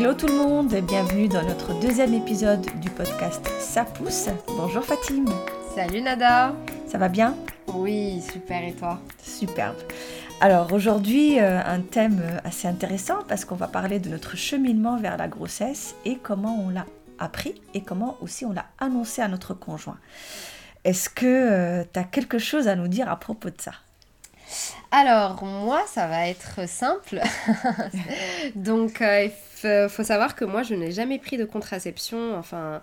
Hello tout le monde et bienvenue dans notre deuxième épisode du podcast Ça pousse. Bonjour Fatim. Salut Nada. Ça va bien? Oui, super et toi? Superbe. Alors aujourd'hui, euh, un thème assez intéressant parce qu'on va parler de notre cheminement vers la grossesse et comment on l'a appris et comment aussi on l'a annoncé à notre conjoint. Est-ce que tu as quelque chose à nous dire à propos de ça? Alors, moi, ça va être simple. Donc, euh, il faut savoir que moi, je n'ai jamais pris de contraception, enfin,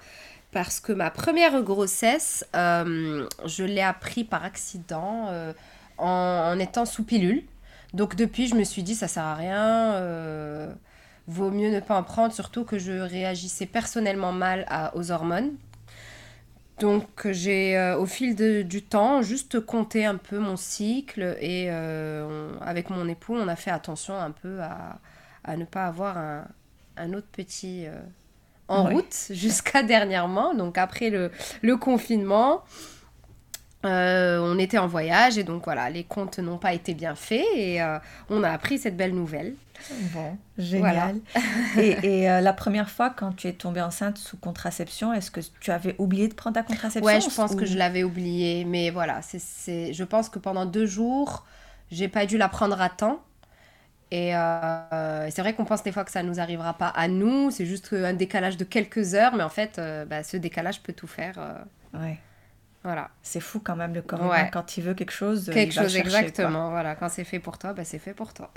parce que ma première grossesse, euh, je l'ai appris par accident euh, en, étant sous pilule. Donc, depuis, je me suis dit, ça sert à rien. vaut mieux ne pas en prendre, surtout que je réagissais personnellement mal aux hormones. Donc j'ai euh, au fil du temps juste compté un peu mon cycle et euh, avec mon époux on a fait attention un peu à, ne pas avoir un, autre petit euh, en route jusqu'à dernièrement. Donc après le confinement, on était en voyage et donc voilà, les comptes n'ont pas été bien faits et on a appris cette belle nouvelle. Bon, génial. et, euh, la première fois, quand tu es tombée enceinte sous contraception, est-ce que tu avais oublié de prendre ta contraception Ouais, je pense que je l'avais oublié. Mais voilà, c'est, je pense que pendant deux jours, j'ai pas dû la prendre à temps. Et euh, c'est vrai qu'on pense des fois que ça nous arrivera pas à nous, c'est juste un décalage de quelques heures, mais en fait, euh, bah, ce décalage peut tout faire. Ouais. Voilà. C'est fou quand même le corps quand il veut quelque chose. Quelque chose, exactement. Voilà, quand c'est fait pour toi, bah, c'est fait pour toi.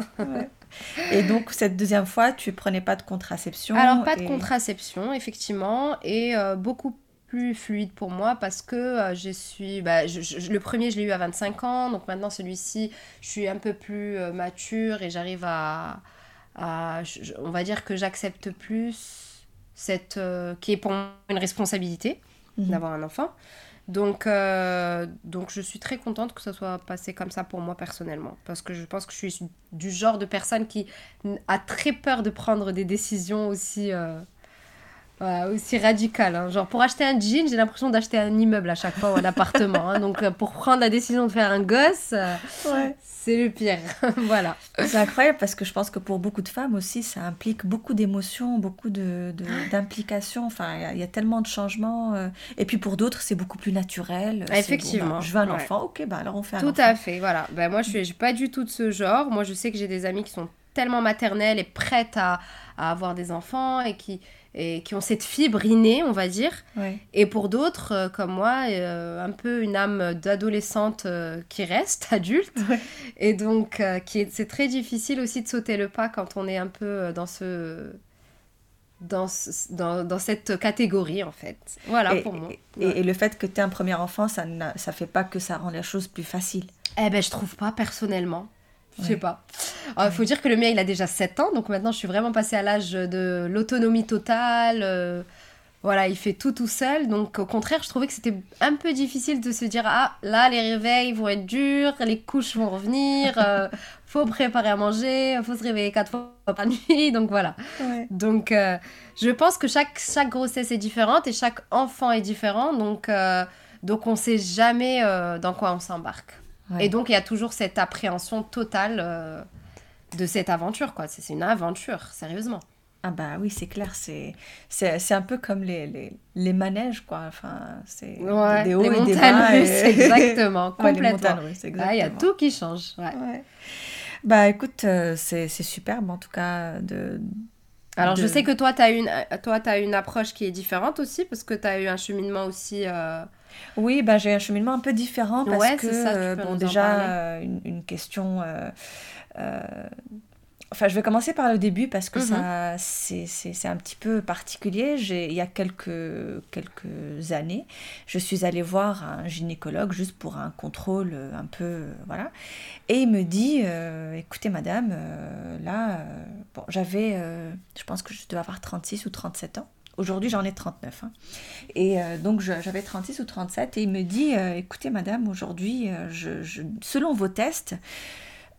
Et donc, cette deuxième fois, tu prenais pas de contraception Alors, pas de contraception, effectivement, et euh, beaucoup plus fluide pour moi parce que euh, je suis. Bah, le premier, je l'ai eu à 25 ans, donc maintenant, celui-ci, je suis un peu plus euh, mature et j'arrive à. on va dire que j'accepte plus cette. qui est pour moi une responsabilité mhm. d'avoir un enfant. Donc, euh, donc je suis très contente que ça soit passé comme ça pour moi personnellement. Parce que je pense que je suis du genre de personne qui a très peur de prendre des décisions aussi, euh, aussi radicales. Hein. Genre pour acheter un jean, j'ai l'impression d'acheter un immeuble à chaque fois ou un appartement. Hein. Donc euh, pour prendre la décision de faire un gosse, ouais c'est le pire. voilà. C'est incroyable parce que je pense que pour beaucoup de femmes aussi, ça implique beaucoup d'émotions, beaucoup d'implications. De, enfin, il y, a tellement de changements. Euh. Et puis pour d'autres, c'est beaucoup plus naturel. Effectivement. Bah, je veux un enfant, ok, bah alors on fait un tout enfant. Tout à fait, voilà. Ben, moi, je suis pas du tout de ce genre. Moi, je sais que j'ai des amis qui sont tellement maternelles et prêtes à, à avoir des enfants et qui et qui ont cette fibre innée, on va dire. Et pour d'autres, euh, comme moi, euh, un peu une âme d'adolescente euh, qui reste adulte. Et donc, qui c'est très difficile aussi de sauter le pas quand on est un peu dans ce... Dans, dans, dans, cette catégorie en fait. Voilà pour moi. Et, le fait que tu aies un premier enfant, ça ne ça fait pas que ça rend les choses plus faciles. Eh ben je trouve pas personnellement. Je sais pas. Il faut dire que le mien, il a déjà 7 ans, donc maintenant je suis vraiment passée à l'âge de l'autonomie totale. Euh, voilà, il fait tout tout seul. Donc au contraire, je trouvais que c'était un peu difficile de se dire ah là les réveils vont être durs, les couches vont revenir, euh, faut préparer à manger, faut se réveiller quatre fois par nuit. Donc voilà. Donc euh, je pense que chaque chaque grossesse est différente et chaque enfant est différent. Donc donc on sait jamais dans quoi on s'embarque. Et donc, il y a toujours cette appréhension totale euh, de cette aventure, quoi. C'est une aventure, sérieusement. Ah bah oui, c'est clair, c'est c'est un peu comme les, les, les, manèges, quoi. Enfin, c'est des hauts les et des bas. exactement, complètement. Il y a tout qui change. Ouais. Bah écoute, euh, c'est superbe en tout cas de... Alors je sais que toi, tu as, une, toi, as une approche qui est différente aussi, parce que tu as eu un cheminement aussi... Euh, oui, bah, j'ai un cheminement un peu différent parce que, euh, bon, déjà, euh, une, une, question. Euh, enfin, je vais commencer par le début parce que mhm. ça, c'est un petit peu particulier. Il y a quelques, quelques années, je suis allée voir un gynécologue juste pour un contrôle un peu. voilà. Et il me dit écoutez, madame, là, bon, j'avais. je pense que je devais avoir 36 ou 37 ans. Aujourd'hui, j'en ai 39. Hein. Et euh, donc, j'avais 36 ou 37. Et il me dit euh, écoutez, madame, aujourd'hui, euh, je, selon vos tests,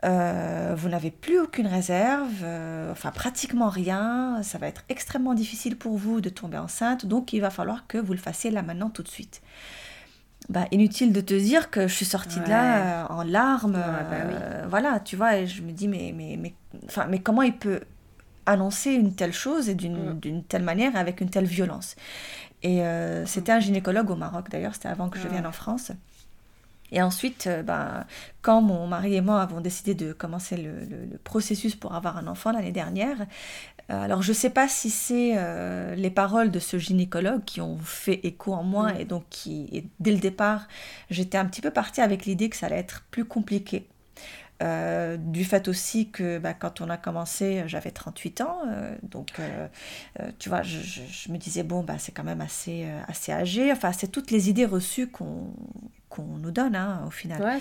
vous n'avez plus aucune réserve, enfin pratiquement rien. Ça va être extrêmement difficile pour vous de tomber enceinte. Donc, il va falloir que vous le fassiez là maintenant, tout de suite. Bah, inutile de te dire que je suis sortie de là en larmes. Bah voilà, tu vois. Et je me dis mais, mais, mais, mais comment il peut annoncer une telle chose et d'une mm. telle manière, avec une telle violence? Et euh, c'était un gynécologue au Maroc d'ailleurs, c'était avant que je vienne en France. Et ensuite, euh, ben, quand mon mari et moi avons décidé de commencer le, processus pour avoir un enfant l'année dernière, euh, alors je ne sais pas si c'est les paroles de ce gynécologue qui ont fait écho en moi mm. et donc qui, dès le départ, j'étais un petit peu partie avec l'idée que ça allait être plus compliqué. Euh, du fait aussi que bah, quand on a commencé, j'avais 38 ans, euh, donc euh, tu vois, je, me disais, bon, bah, c'est quand même assez, assez âgé. Enfin, c'est toutes les idées reçues qu'on nous donne hein, au final.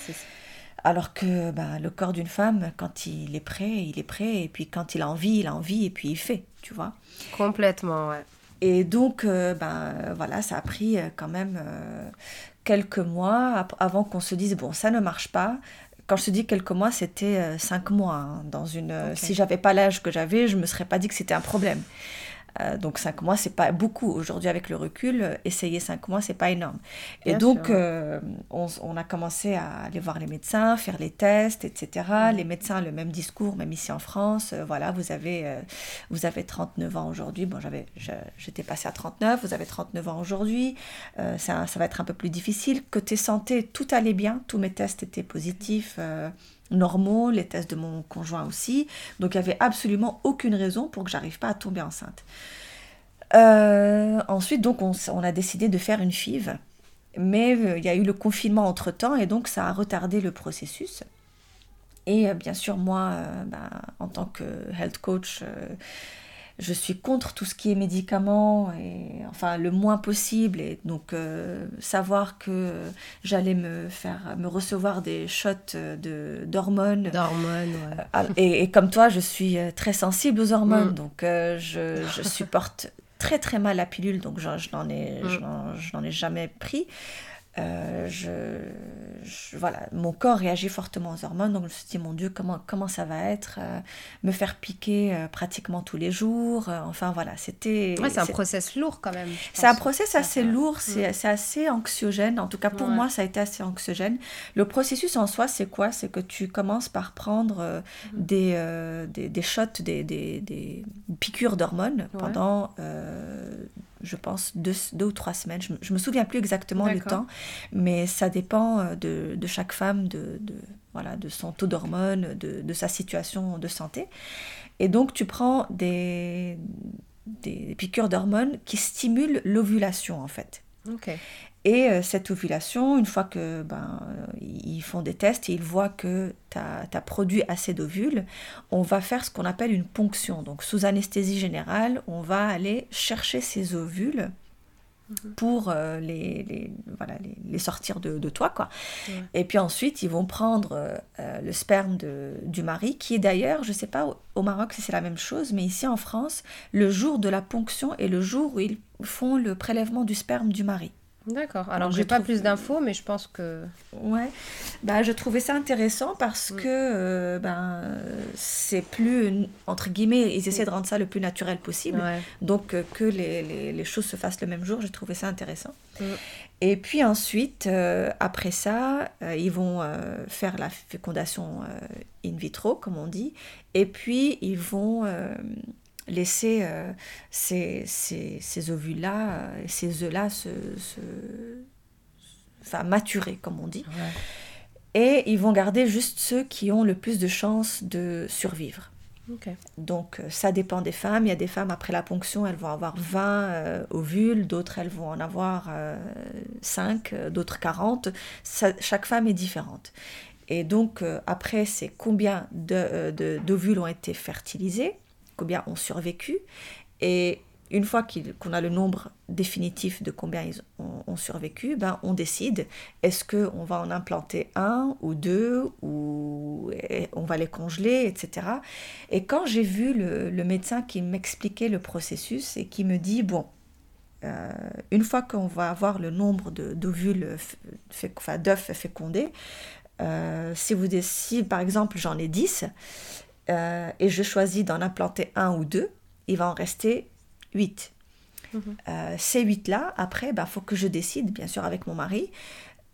Alors que bah, le corps d'une femme, quand il est prêt, il est prêt, et puis quand il a envie, il a envie, et puis il fait, tu vois. Complètement, ouais. Et donc, ben, voilà, ça a pris quand même quelques mois avant qu'on se dise, bon, ça ne marche pas, quand je te dis quelques mois, c'était euh, cinq mois. Hein, dans une, okay. Si j'avais pas l'âge que j'avais, je me serais pas dit que c'était un problème. Euh, donc cinq mois, c'est pas beaucoup. Aujourd'hui, avec le recul, essayer cinq mois, c'est pas énorme. Et donc, euh, on, a commencé à aller voir les médecins, faire les tests, etc. Mm. Les médecins, le même discours, même ici en France. Euh, voilà, vous avez, vous avez 39 ans aujourd'hui. Bon, j'avais, j'étais passée à 39. Vous avez 39 ans aujourd'hui. ça, ça va être un peu plus difficile. Côté santé, tout allait bien. Tous mes tests étaient positifs normaux, les tests de mon conjoint aussi. Donc il n'y avait absolument aucune raison pour que j'arrive pas à tomber enceinte. Euh, ensuite, donc on, a décidé de faire une FIV, mais euh, il y a eu le confinement entre temps et donc ça a retardé le processus. Et euh, bien sûr, moi, ben, en tant que health coach, je suis contre tout ce qui est médicaments, et, enfin le moins possible. Et donc euh, savoir que j'allais me faire me recevoir des shots de d'hormones. D'hormones, ouais. et, comme toi, je suis euh, très sensible aux hormones, mm. donc euh, je, je, supporte très très mal la pilule, donc je, je n'en ai, mm. ai jamais pris. Euh, je, voilà, mon corps réagit fortement aux hormones, donc je me suis dit, mon Dieu, comment, comment ça va être euh, Me faire piquer euh, pratiquement tous les jours. enfin voilà, c'était... Ouais, c'est un process lourd quand même. C'est un process assez lourd, mm. c'est assez anxiogène. En tout cas, pour moi, ça a été assez anxiogène. Le processus en soi, c'est quoi? C'est que tu commences par prendre mm. des, des, des, shots, des, des, des piqûres d'hormones pendant je pense, deux, deux, ou trois semaines. Je, ne me souviens plus exactement du temps, mais ça dépend euh, de, de chaque femme, de, de, voilà, de son taux d'hormones, de, de, sa situation de santé. Et donc, tu prends des, des piqûres d'hormones qui stimulent l'ovulation, en fait. Et euh, cette ovulation, une fois que ben, ils font des tests et ils voient que tu as, produit assez d'ovules, on va faire ce qu'on appelle une ponction. Donc sous anesthésie générale, on va aller chercher ces ovules mhm. pour euh, les, les, voilà, les, sortir de, de toi. Quoi. Et puis ensuite, ils vont prendre euh, le sperme de, du mari, qui est d'ailleurs, je ne sais pas au Maroc si c'est la même chose, mais ici en France, le jour de la ponction est le jour où ils font le prélèvement du sperme du mari. D'accord. Alors, j'ai pas plus d'infos, mais je pense que. Ouais. Bah, je trouvais ça intéressant parce mm. que euh, ben, c'est plus, entre guillemets, ils essaient de rendre ça le plus naturel possible. Donc, euh, que les, les, les, choses se fassent le même jour, j'ai trouvé ça intéressant. Mm. Et puis ensuite, euh, après ça, ils vont faire la fécondation in vitro, comme on dit. Et puis, ils vont laisser euh, ces, ces, ovules-là, euh, ces œufs-là se, se, maturer, comme on dit. Et ils vont garder juste ceux qui ont le plus de chances de survivre. Donc euh, ça dépend des femmes. Il y a des femmes après la ponction, elles vont avoir 20 ovules, d'autres elles vont en avoir 5, d'autres 40. chaque femme est différente. Et donc après, c'est combien d'ovules ont été fertilisés combien ont survécu. Et une fois qu'on a le nombre définitif de combien ils ont, survécu, ben on décide est-ce qu'on va en implanter un ou deux, ou on va les congeler, etc. Et quand j'ai vu le, médecin qui m'expliquait le processus et qui me dit, bon, euh, une fois qu'on va avoir le nombre d'ovules, enfin d'œufs fécondés, euh, si, vous, si par exemple j'en ai 10, euh, et je choisis d'en implanter un ou deux, il va en rester huit. Mhm. Euh, ces huit-là, après, il bah, faut que je décide, bien sûr avec mon mari,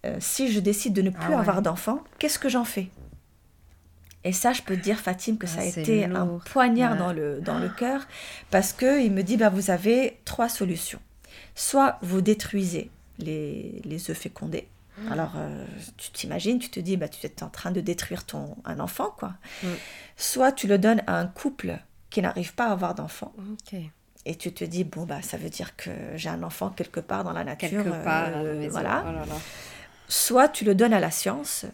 euh, si je décide de ne plus ah avoir d'enfant, qu'est-ce que j'en fais? Et ça, je peux te dire, Fatim, que ça a ah, été un poignard dans le, dans le cœur, parce qu'il me dit, bah, vous avez trois solutions. Soit vous détruisez les, les œufs fécondés, mmh. alors, euh, tu t'imagines, tu te dis, bah, tu es en train de détruire ton, un enfant, quoi. Mmh. Soit tu le donnes à un couple qui n'arrive pas à avoir d'enfant. Et tu te dis, bon, bah, ça veut dire que j'ai un enfant quelque part dans la nature. Quelque part, euh, voilà. Oh Soit tu le donnes à la science,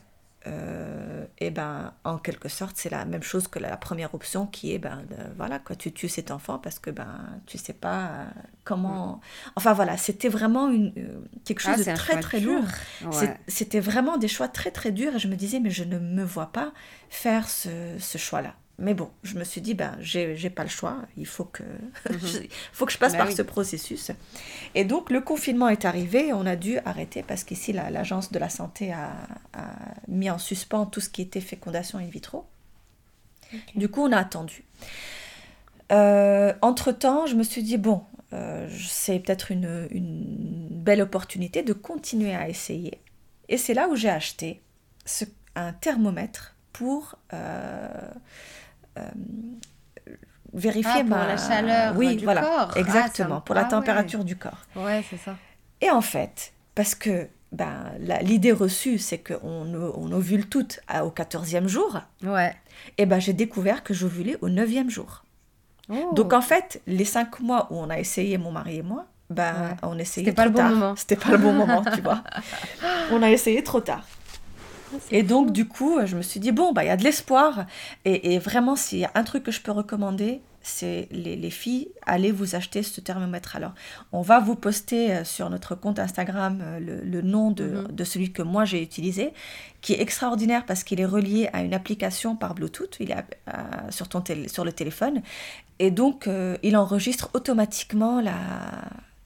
euh, et ben en quelque sorte c'est la même chose que la, première option qui est ben voilà quoi tu tues cet enfant parce que ben tu sais pas euh, comment enfin voilà c'était vraiment une euh, quelque ah, chose de très très lourd. C'était vraiment des choix très très durs et je me disais mais je ne me vois pas faire ce, ce choix là mais bon, je me suis dit, ben, j'ai pas le choix, il faut que, mhm. je, faut que je passe bah par ce processus. Et donc, le confinement est arrivé, on a dû arrêter parce qu'ici, l'Agence de la santé a, mis en suspens tout ce qui était fécondation in vitro. Du coup, on a attendu. Euh, entre-temps, je me suis dit, bon, euh, c'est peut-être une, une, belle opportunité de continuer à essayer. Et c'est là où j'ai acheté ce, un thermomètre pour... Euh, vérifier ah, pour la chaleur oui, du voilà, corps. Ah, exactement, pour la ah, température du corps. Ouais, c'est ça. Et en fait, parce que ben, l'idée reçue, c'est qu'on on ovule toutes au 14e jour. Ouais. Et ben, j'ai découvert que j'ovulais au 9e jour. Oh. Donc en fait, les 5 mois où on a essayé, mon mari et moi, ben, on essayait C'était pas le bon moment. C'était pas le bon moment, tu vois. On a essayé trop tard. Et donc, du coup, je me suis dit, bon, bah, il y a de l'espoir. Et, vraiment, s'il y a un truc que je peux recommander, c'est les, filles, allez vous acheter ce thermomètre. Alors, on va vous poster euh, sur notre compte Instagram euh, le, nom mhm. de, celui que moi j'ai utilisé, qui est extraordinaire parce qu'il est relié à une application par Bluetooth, il est euh, sur, ton sur le téléphone. Et donc, il enregistre automatiquement la,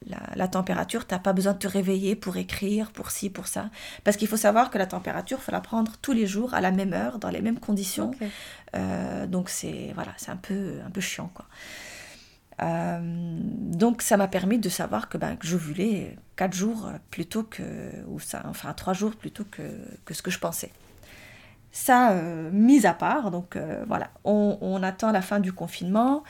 la, température, tu n'as pas besoin de te réveiller pour écrire, pour ci, pour ça. Parce qu'il faut savoir que la température, il faut la prendre tous les jours, à la même heure, dans les mêmes conditions. Euh, donc c'est voilà, c'est un peu, un peu chiant. Quoi. Euh, donc ça m'a permis de savoir que, ben, que j'ovulais 4 jours plutôt que, ou ça, enfin 3 jours plutôt que, que ce que je pensais. Ça, euh, mis à part, donc voilà, on, on, attend la fin du confinement.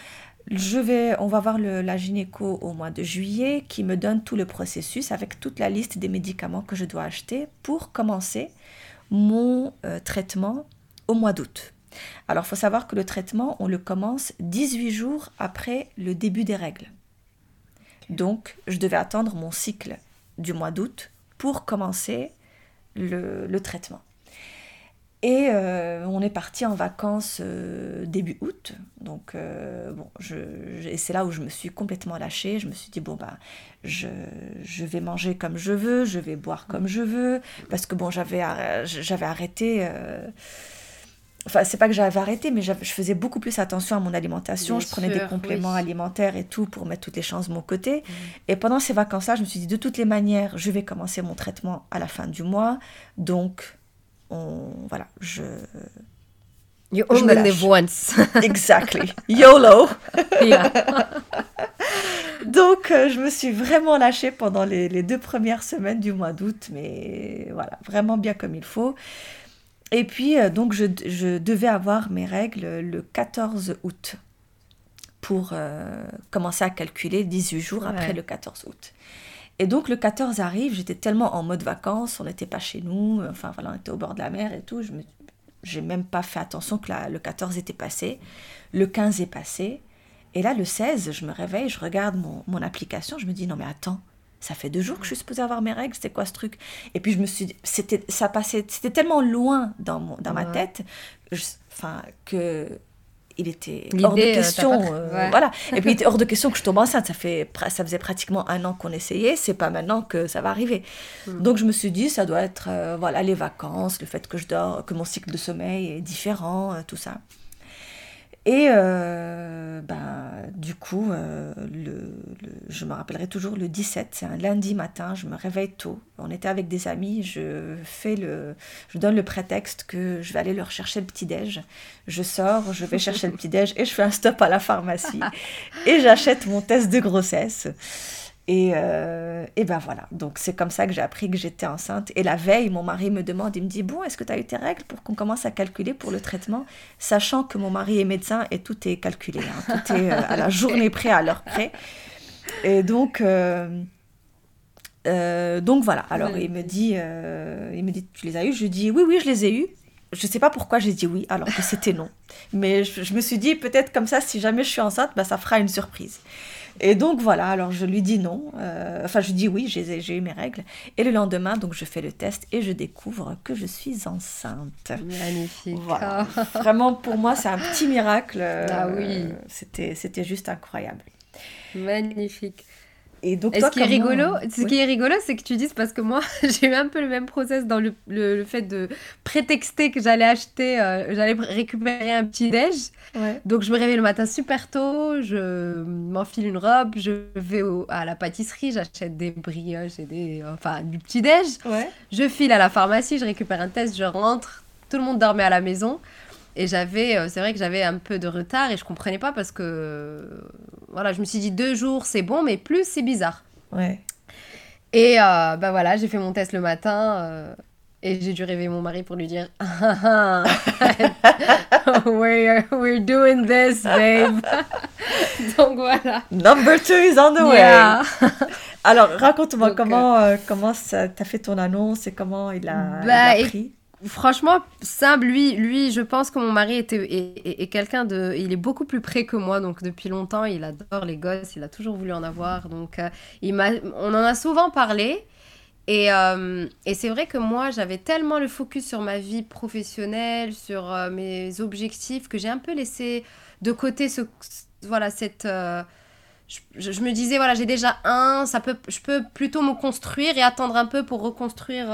Je vais, on va voir le, la gynéco au mois de juillet qui me donne tout le processus avec toute la liste des médicaments que je dois acheter pour commencer mon euh, traitement au mois d'août. Alors, il faut savoir que le traitement, on le commence 18 jours après le début des règles. Donc, je devais attendre mon cycle du mois d'août pour commencer le traitement. Et euh, on est parti en vacances euh, début août. Donc, euh, bon, je, c'est là où je me suis complètement lâchée. Je me suis dit, bon, bah, je, je vais manger comme je veux, je vais boire comme je veux. Parce que, bon, j'avais, j'avais arrêté. Enfin, c'est pas que j'avais arrêté, mais je faisais beaucoup plus attention à mon alimentation. je prenais des compléments alimentaires et tout pour mettre toutes les chances de mon côté. Mmh. Et pendant ces vacances-là, je me suis dit, de toutes les manières, je vais commencer mon traitement à la fin du mois. Donc, on, voilà, je. You only live once. exactly. YOLO. Donc, euh, je me suis vraiment lâchée pendant les, deux premières semaines du mois d'août, mais voilà, vraiment bien comme il faut. Et puis, euh, donc, je, je, devais avoir mes règles le 14 août pour euh, commencer à calculer 18 jours après le 14 août. Et donc le 14 arrive, j'étais tellement en mode vacances, on n'était pas chez nous, enfin voilà, on était au bord de la mer et tout, je me j'ai même pas fait attention que le 14 était passé, le 15 est passé, et là le 16, je me réveille, je regarde mon, mon application, je me dis non mais attends, ça fait deux jours que je suis supposée avoir mes règles, c'était quoi ce truc? Et puis je me suis dit, c'était, ça passait, c'était tellement loin dans, mon, dans ma tête, enfin que il était hors de euh, question. Euh, voilà. Et puis il était hors de question que je tombe enceinte. Ça, fait, ça faisait pratiquement un an qu'on essayait. C'est pas maintenant que ça va arriver. Hmm. Donc je me suis dit, ça doit être euh, voilà, les vacances, le fait que je dors, que mon cycle de sommeil est différent, tout ça. Et euh, ben, du coup, euh, le, je me rappellerai toujours le 17, c'est un lundi matin, je me réveille tôt. On était avec des amis, je, fais le, je donne le prétexte que je vais aller leur chercher le petit-déj. Je sors, je vais chercher le petit-déj et je fais un stop à la pharmacie et j'achète mon test de grossesse. Et, et ben voilà, donc c'est comme ça que j'ai appris que j'étais enceinte. Et la veille, mon mari me demande, il me dit, bon, est-ce que tu as eu tes règles pour qu'on commence à calculer pour le traitement, sachant que mon mari est médecin et tout est calculé, hein. tout est à la journée près, à l'heure près. Et donc, euh, donc voilà, alors il me dit, euh, il me dit, tu les as eus Je lui dis, oui, oui, je les ai eus. Je ne sais pas pourquoi j'ai dit oui, alors que c'était non. Mais je, me suis dit, peut-être comme ça, si jamais je suis enceinte, bah, ça fera une surprise. Et donc voilà, alors je lui dis non, euh, enfin je dis oui, j'ai eu mes règles. Et le lendemain, donc je fais le test et je découvre que je suis enceinte. Magnifique. Vraiment pour moi, c'est un petit miracle. Ah oui. C'était juste incroyable. Magnifique. Et donc, ce qui est rigolo, ce qui est rigolo, c'est que tu dises parce que moi, j'ai eu un peu le même process dans le, le, fait de prétexter que j'allais acheter, euh, j'allais récupérer un petit déj. Donc je me réveille le matin super tôt, je m'enfile une robe, je vais à la pâtisserie, j'achète des brioches et des, enfin du petit déj. Je file à la pharmacie, je récupère un test, je rentre, tout le monde dormait à la maison. Et j'avais, euh, c'est vrai que j'avais un peu de retard et je comprenais pas parce que, voilà, je me suis dit deux jours c'est bon, mais plus c'est bizarre. Ouais. Et euh, bah voilà, j'ai fait mon test le matin euh, et j'ai dû rêver mon mari pour lui dire we're, we're doing this, babe. Donc voilà. Number two is on the way. Alors raconte-moi comment, euh, comment ça t'as fait ton annonce et comment il a, bah, il a pris franchement, simple, lui, lui, je pense que mon mari était, est, quelqu'un de. Il est beaucoup plus près que moi, donc depuis longtemps, il adore les gosses, il a toujours voulu en avoir. Donc, euh, on en a souvent parlé. Et, euh, et c'est vrai que moi, j'avais tellement le focus sur ma vie professionnelle, sur euh, mes objectifs, que j'ai un peu laissé de côté ce, voilà, cette. Je, je, me disais, voilà, j'ai déjà un, ça peut, je peux plutôt me construire et attendre un peu pour reconstruire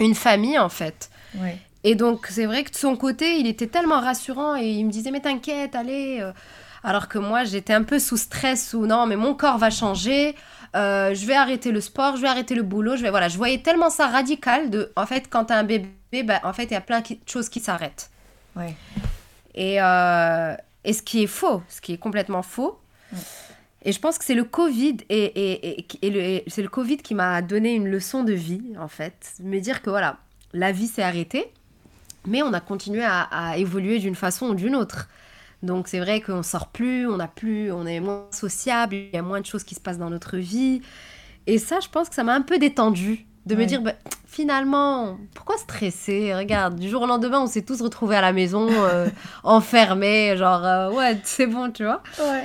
une famille en fait. Et donc c'est vrai que de son côté, il était tellement rassurant et il me disait mais t'inquiète, allez. Euh. Alors que moi j'étais un peu sous stress ou non mais mon corps va changer. Euh, je vais arrêter le sport, je vais arrêter le boulot, je vais voilà, je voyais tellement ça radical de en fait quand t'as un bébé, bah, en fait il y a plein de choses qui s'arrêtent. Et, euh, et ce qui est faux, ce qui est complètement faux. Et je pense que c'est le Covid et, c'est le Covid qui m'a donné une leçon de vie, en fait. Me dire que voilà, la vie s'est arrêtée, mais on a continué à, évoluer d'une façon ou d'une autre. Donc c'est vrai qu'on sort plus, on a plus, on est moins sociable, il y a moins de choses qui se passent dans notre vie. Et ça, je pense que ça m'a un peu détendu de me dire bah, finalement pourquoi stresser? Regarde du jour au lendemain on s'est tous retrouvés à la maison euh, enfermés genre euh, ouais c'est bon tu vois?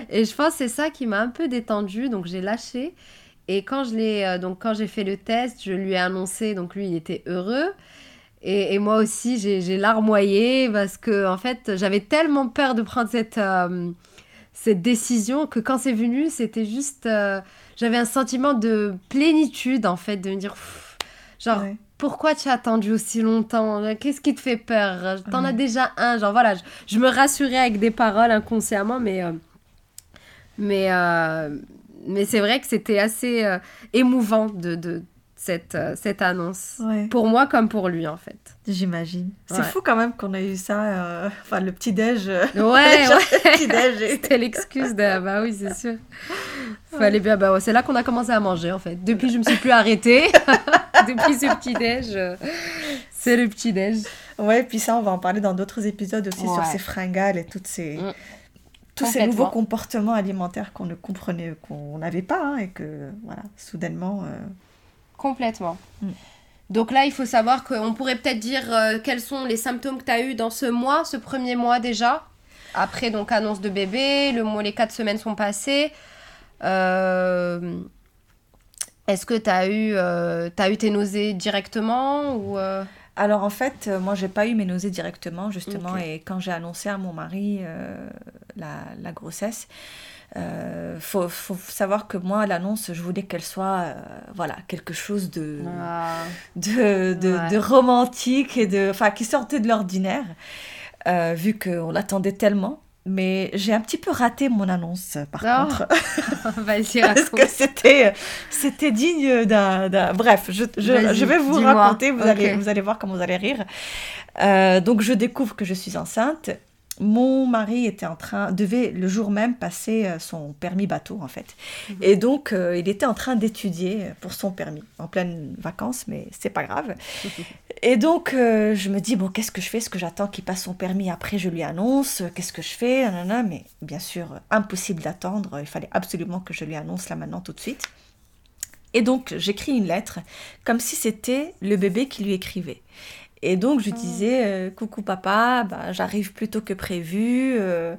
Et je pense que c'est ça qui m'a un peu détendu donc j'ai lâché. Et quand je l'ai euh, donc quand j'ai fait le test je lui ai annoncé donc lui il était heureux. Et, et moi aussi j'ai larmoyé parce que en fait j'avais tellement peur de prendre cette cette décision que quand c'est venu c'était juste j'avais un sentiment de plénitude en fait de me dire Genre, pourquoi tu as attendu aussi longtemps? Qu'est-ce qui te fait peur? T'en as déjà un. Genre, voilà, je, me rassurais avec des paroles inconsciemment, mais. Euh, mais. Euh, mais c'est vrai que c'était assez euh, émouvant de, de cette, cette annonce. Pour moi comme pour lui, en fait. J'imagine. C'est fou quand même qu'on ait eu ça. Enfin, le petit-déj. Ouais, ouais. C'était l'excuse de. Bah oui, c'est sûr. Fallait bien. Bah c'est là qu'on a commencé à manger, en fait. Depuis, je me suis plus arrêtée. depuis ce petit-déj. Euh, c'est le petit-déj. Ouais, puis ça, on va en parler dans d'autres épisodes aussi sur ces fringales et toutes ces... Mm. tous ces nouveaux comportements alimentaires qu'on ne comprenait, qu'on n'avait pas, hein, et que, voilà, soudainement... Euh, Complètement. Mm. Donc là, il faut savoir qu'on pourrait peut-être dire euh, quels sont les symptômes que tu as eu dans ce mois, ce premier mois déjà. Après, donc, annonce de bébé, le mois, les quatre semaines sont passées. Euh, est-ce que tu as, eu, euh, as eu tes nausées directement ou euh? Alors en fait, euh, moi j'ai pas eu mes nausées directement justement et quand j'ai annoncé à mon mari la, grossesse, il faut, savoir que moi l'annonce, je voulais qu'elle soit voilà quelque chose de ah. de, de, romantique et de enfin qui sortait de l'ordinaire vu qu'on l'attendait tellement. Mais j'ai un petit peu raté mon annonce, par oh. contre. Vas-y, Parce que c'était, c'était digne d'un, Bref, je, je, je, vais vous raconter, vous, allez, vous allez voir comment vous allez rire. Euh, donc, je découvre que je suis enceinte. Mon mari était en train, devait le jour même passer euh, son permis bateau en fait. Mhm. Et donc euh, il était en train d'étudier pour son permis, en pleine vacances, mais c'est pas grave. Et donc euh, je me dis, bon, qu'est-ce que je fais? Est-ce que j'attends qu'il passe son permis Après je lui annonce, qu'est-ce que je fais? Mais bien sûr, impossible d'attendre, il fallait absolument que je lui annonce là maintenant tout de suite. Et donc j'écris une lettre comme si c'était le bébé qui lui écrivait. Et donc, je disais, euh, coucou papa, bah, j'arrive plus tôt que prévu. Euh,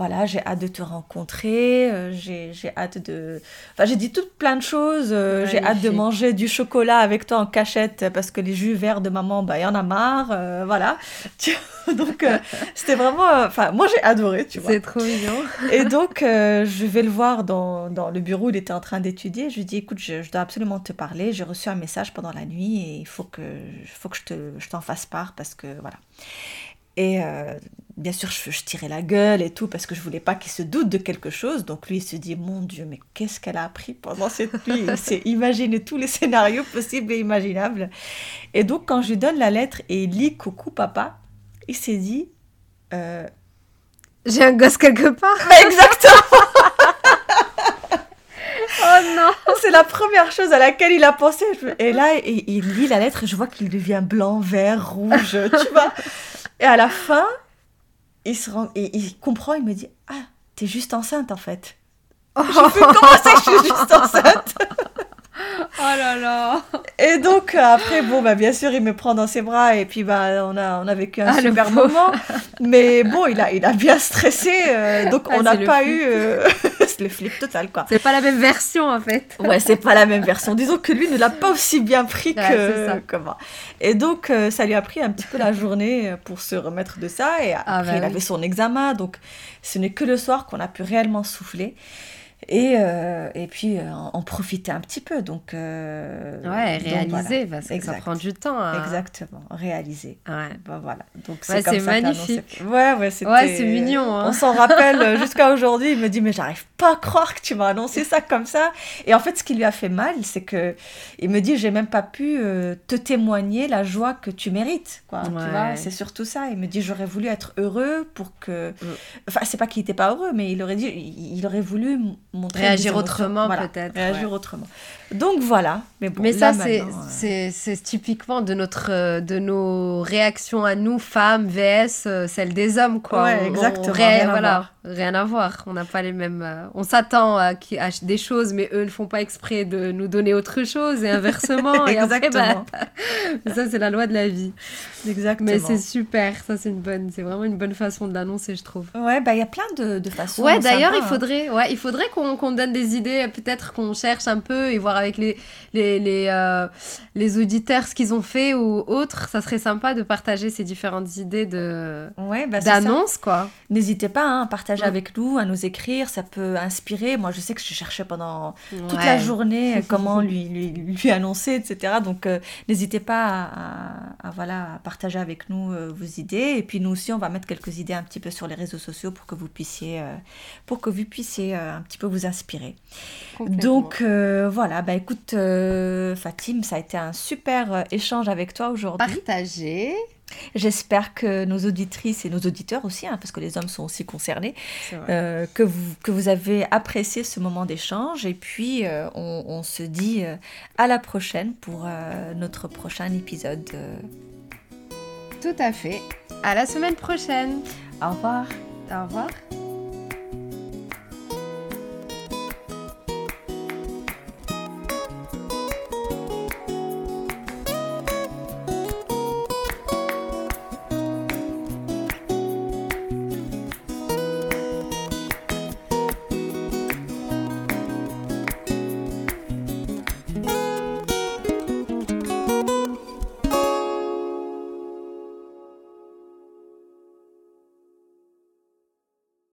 voilà, j'ai hâte de te rencontrer, euh, j'ai hâte de... Enfin, j'ai dit toutes plein de choses, euh, j'ai hâte de manger du chocolat avec toi en cachette parce que les jus verts de maman, bah, il y en a marre, euh, voilà. donc, c'était vraiment... Enfin, moi, j'ai adoré, tu vois. C'est trop mignon. et donc, je vais le voir dans, dans, le bureau où il était en train d'étudier. Je lui dis, écoute, je, dois absolument te parler, j'ai reçu un message pendant la nuit et il faut que, faut que je t'en fasse part parce que, voilà. Et euh, bien sûr, je, je, tirais la gueule et tout parce que je voulais pas qu'il se doute de quelque chose. Donc lui, il se dit, mon Dieu, mais qu'est-ce qu'elle a appris pendant cette nuit? Il s'est imaginé tous les scénarios possibles et imaginables. Et donc, quand je lui donne la lettre et il lit Coucou papa, il s'est dit... Euh, J'ai un gosse quelque part. exactement Oh non C'est la première chose à laquelle il a pensé. Et là, il, il lit la lettre et je vois qu'il devient blanc, vert, rouge, tu vois et à la fin, il, se rend, il comprend, il me dit Ah, t'es juste enceinte en fait. Oh. Je fais comment ça je suis juste enceinte? Oh là là. Et donc après bon bah bien sûr il me prend dans ses bras et puis bah on a on a vécu un ah, super moment. Mais bon il a il a bien stressé euh, donc ah, on n'a pas eu euh, le flip total quoi. C'est pas la même version en fait. Ouais c'est pas la même version. Disons que lui ne l'a pas aussi bien pris que comment. Et donc ça lui a pris un petit peu la journée pour se remettre de ça et ah, après bah il avait son examen donc ce n'est que le soir qu'on a pu réellement souffler et, euh, et puis euh, en, profiter un petit peu. Donc, euh, ouais, réaliser, parce que ça prend du temps. Exactement, réaliser. Ouais. Bah, voilà. Donc, c'est ouais, magnifique. Ouais, ouais, c'est mignon. Hein. On s'en rappelle jusqu'à aujourd'hui. Il me dit, mais j'arrive pas croire que tu m'as annoncé ça comme ça. Et en fait, ce qui lui a fait mal, c'est que il me dit, j'ai même pas pu te témoigner la joie que tu mérites. Quoi, tu vois, c'est surtout ça. Il me dit, j'aurais voulu être heureux pour que. Mm. Enfin, c'est pas qu'il était pas heureux, mais il aurait dit, il aurait voulu réagir autrement peut-être. Réagir autrement. Donc voilà. Mais, bon, mais ça, euh, c'est typiquement de, notre, euh, de nos réactions à nous, femmes, VS, euh, celle des hommes. Quoi. Ouais, exactement. rien, voilà, rien à voir. On n'a pas les mêmes. On s'attend à, à, des choses, mais eux ne font pas exprès de nous donner autre chose et inversement. et après, bah, ça, c'est la loi de la vie. Exactement. Mais c'est super. Ça, c'est une bonne, c'est vraiment une bonne façon de l'annoncer, je trouve. Ouais, bah il y a plein de, de façons. Ouais, d'ailleurs, il faudrait, ouais, il faudrait qu'on donne des idées, peut-être qu'on cherche un peu et voir avec les, les, les, euh, les auditeurs ce qu'ils ont fait ou autres. Ça serait sympa de partager ces différentes idées de ouais, bah, d'annonces, quoi. N'hésitez pas hein, à partager avec nous, à nous écrire. Ça peut inspirer. Moi, je sais que je cherchais pendant toute la journée comment lui, lui, lui, annoncer, etc. Donc, euh, n'hésitez pas à, voilà, à partager avec nous euh, vos idées. Et puis, nous aussi, on va mettre quelques idées un petit peu sur les réseaux sociaux pour que vous puissiez, pour que vous puissiez un petit peu vous inspirer. Donc, voilà, bah écoute, euh, Fatim, ça a été un super euh, échange avec toi aujourd'hui. Partagé. J'espère que nos auditrices et nos auditeurs aussi, hein, parce que les hommes sont aussi concernés, euh, que, vous, que vous avez apprécié ce moment d'échange. Et puis, on, on, se dit à la prochaine pour notre prochain épisode. Tout à fait. À la semaine prochaine. Au revoir. Au revoir.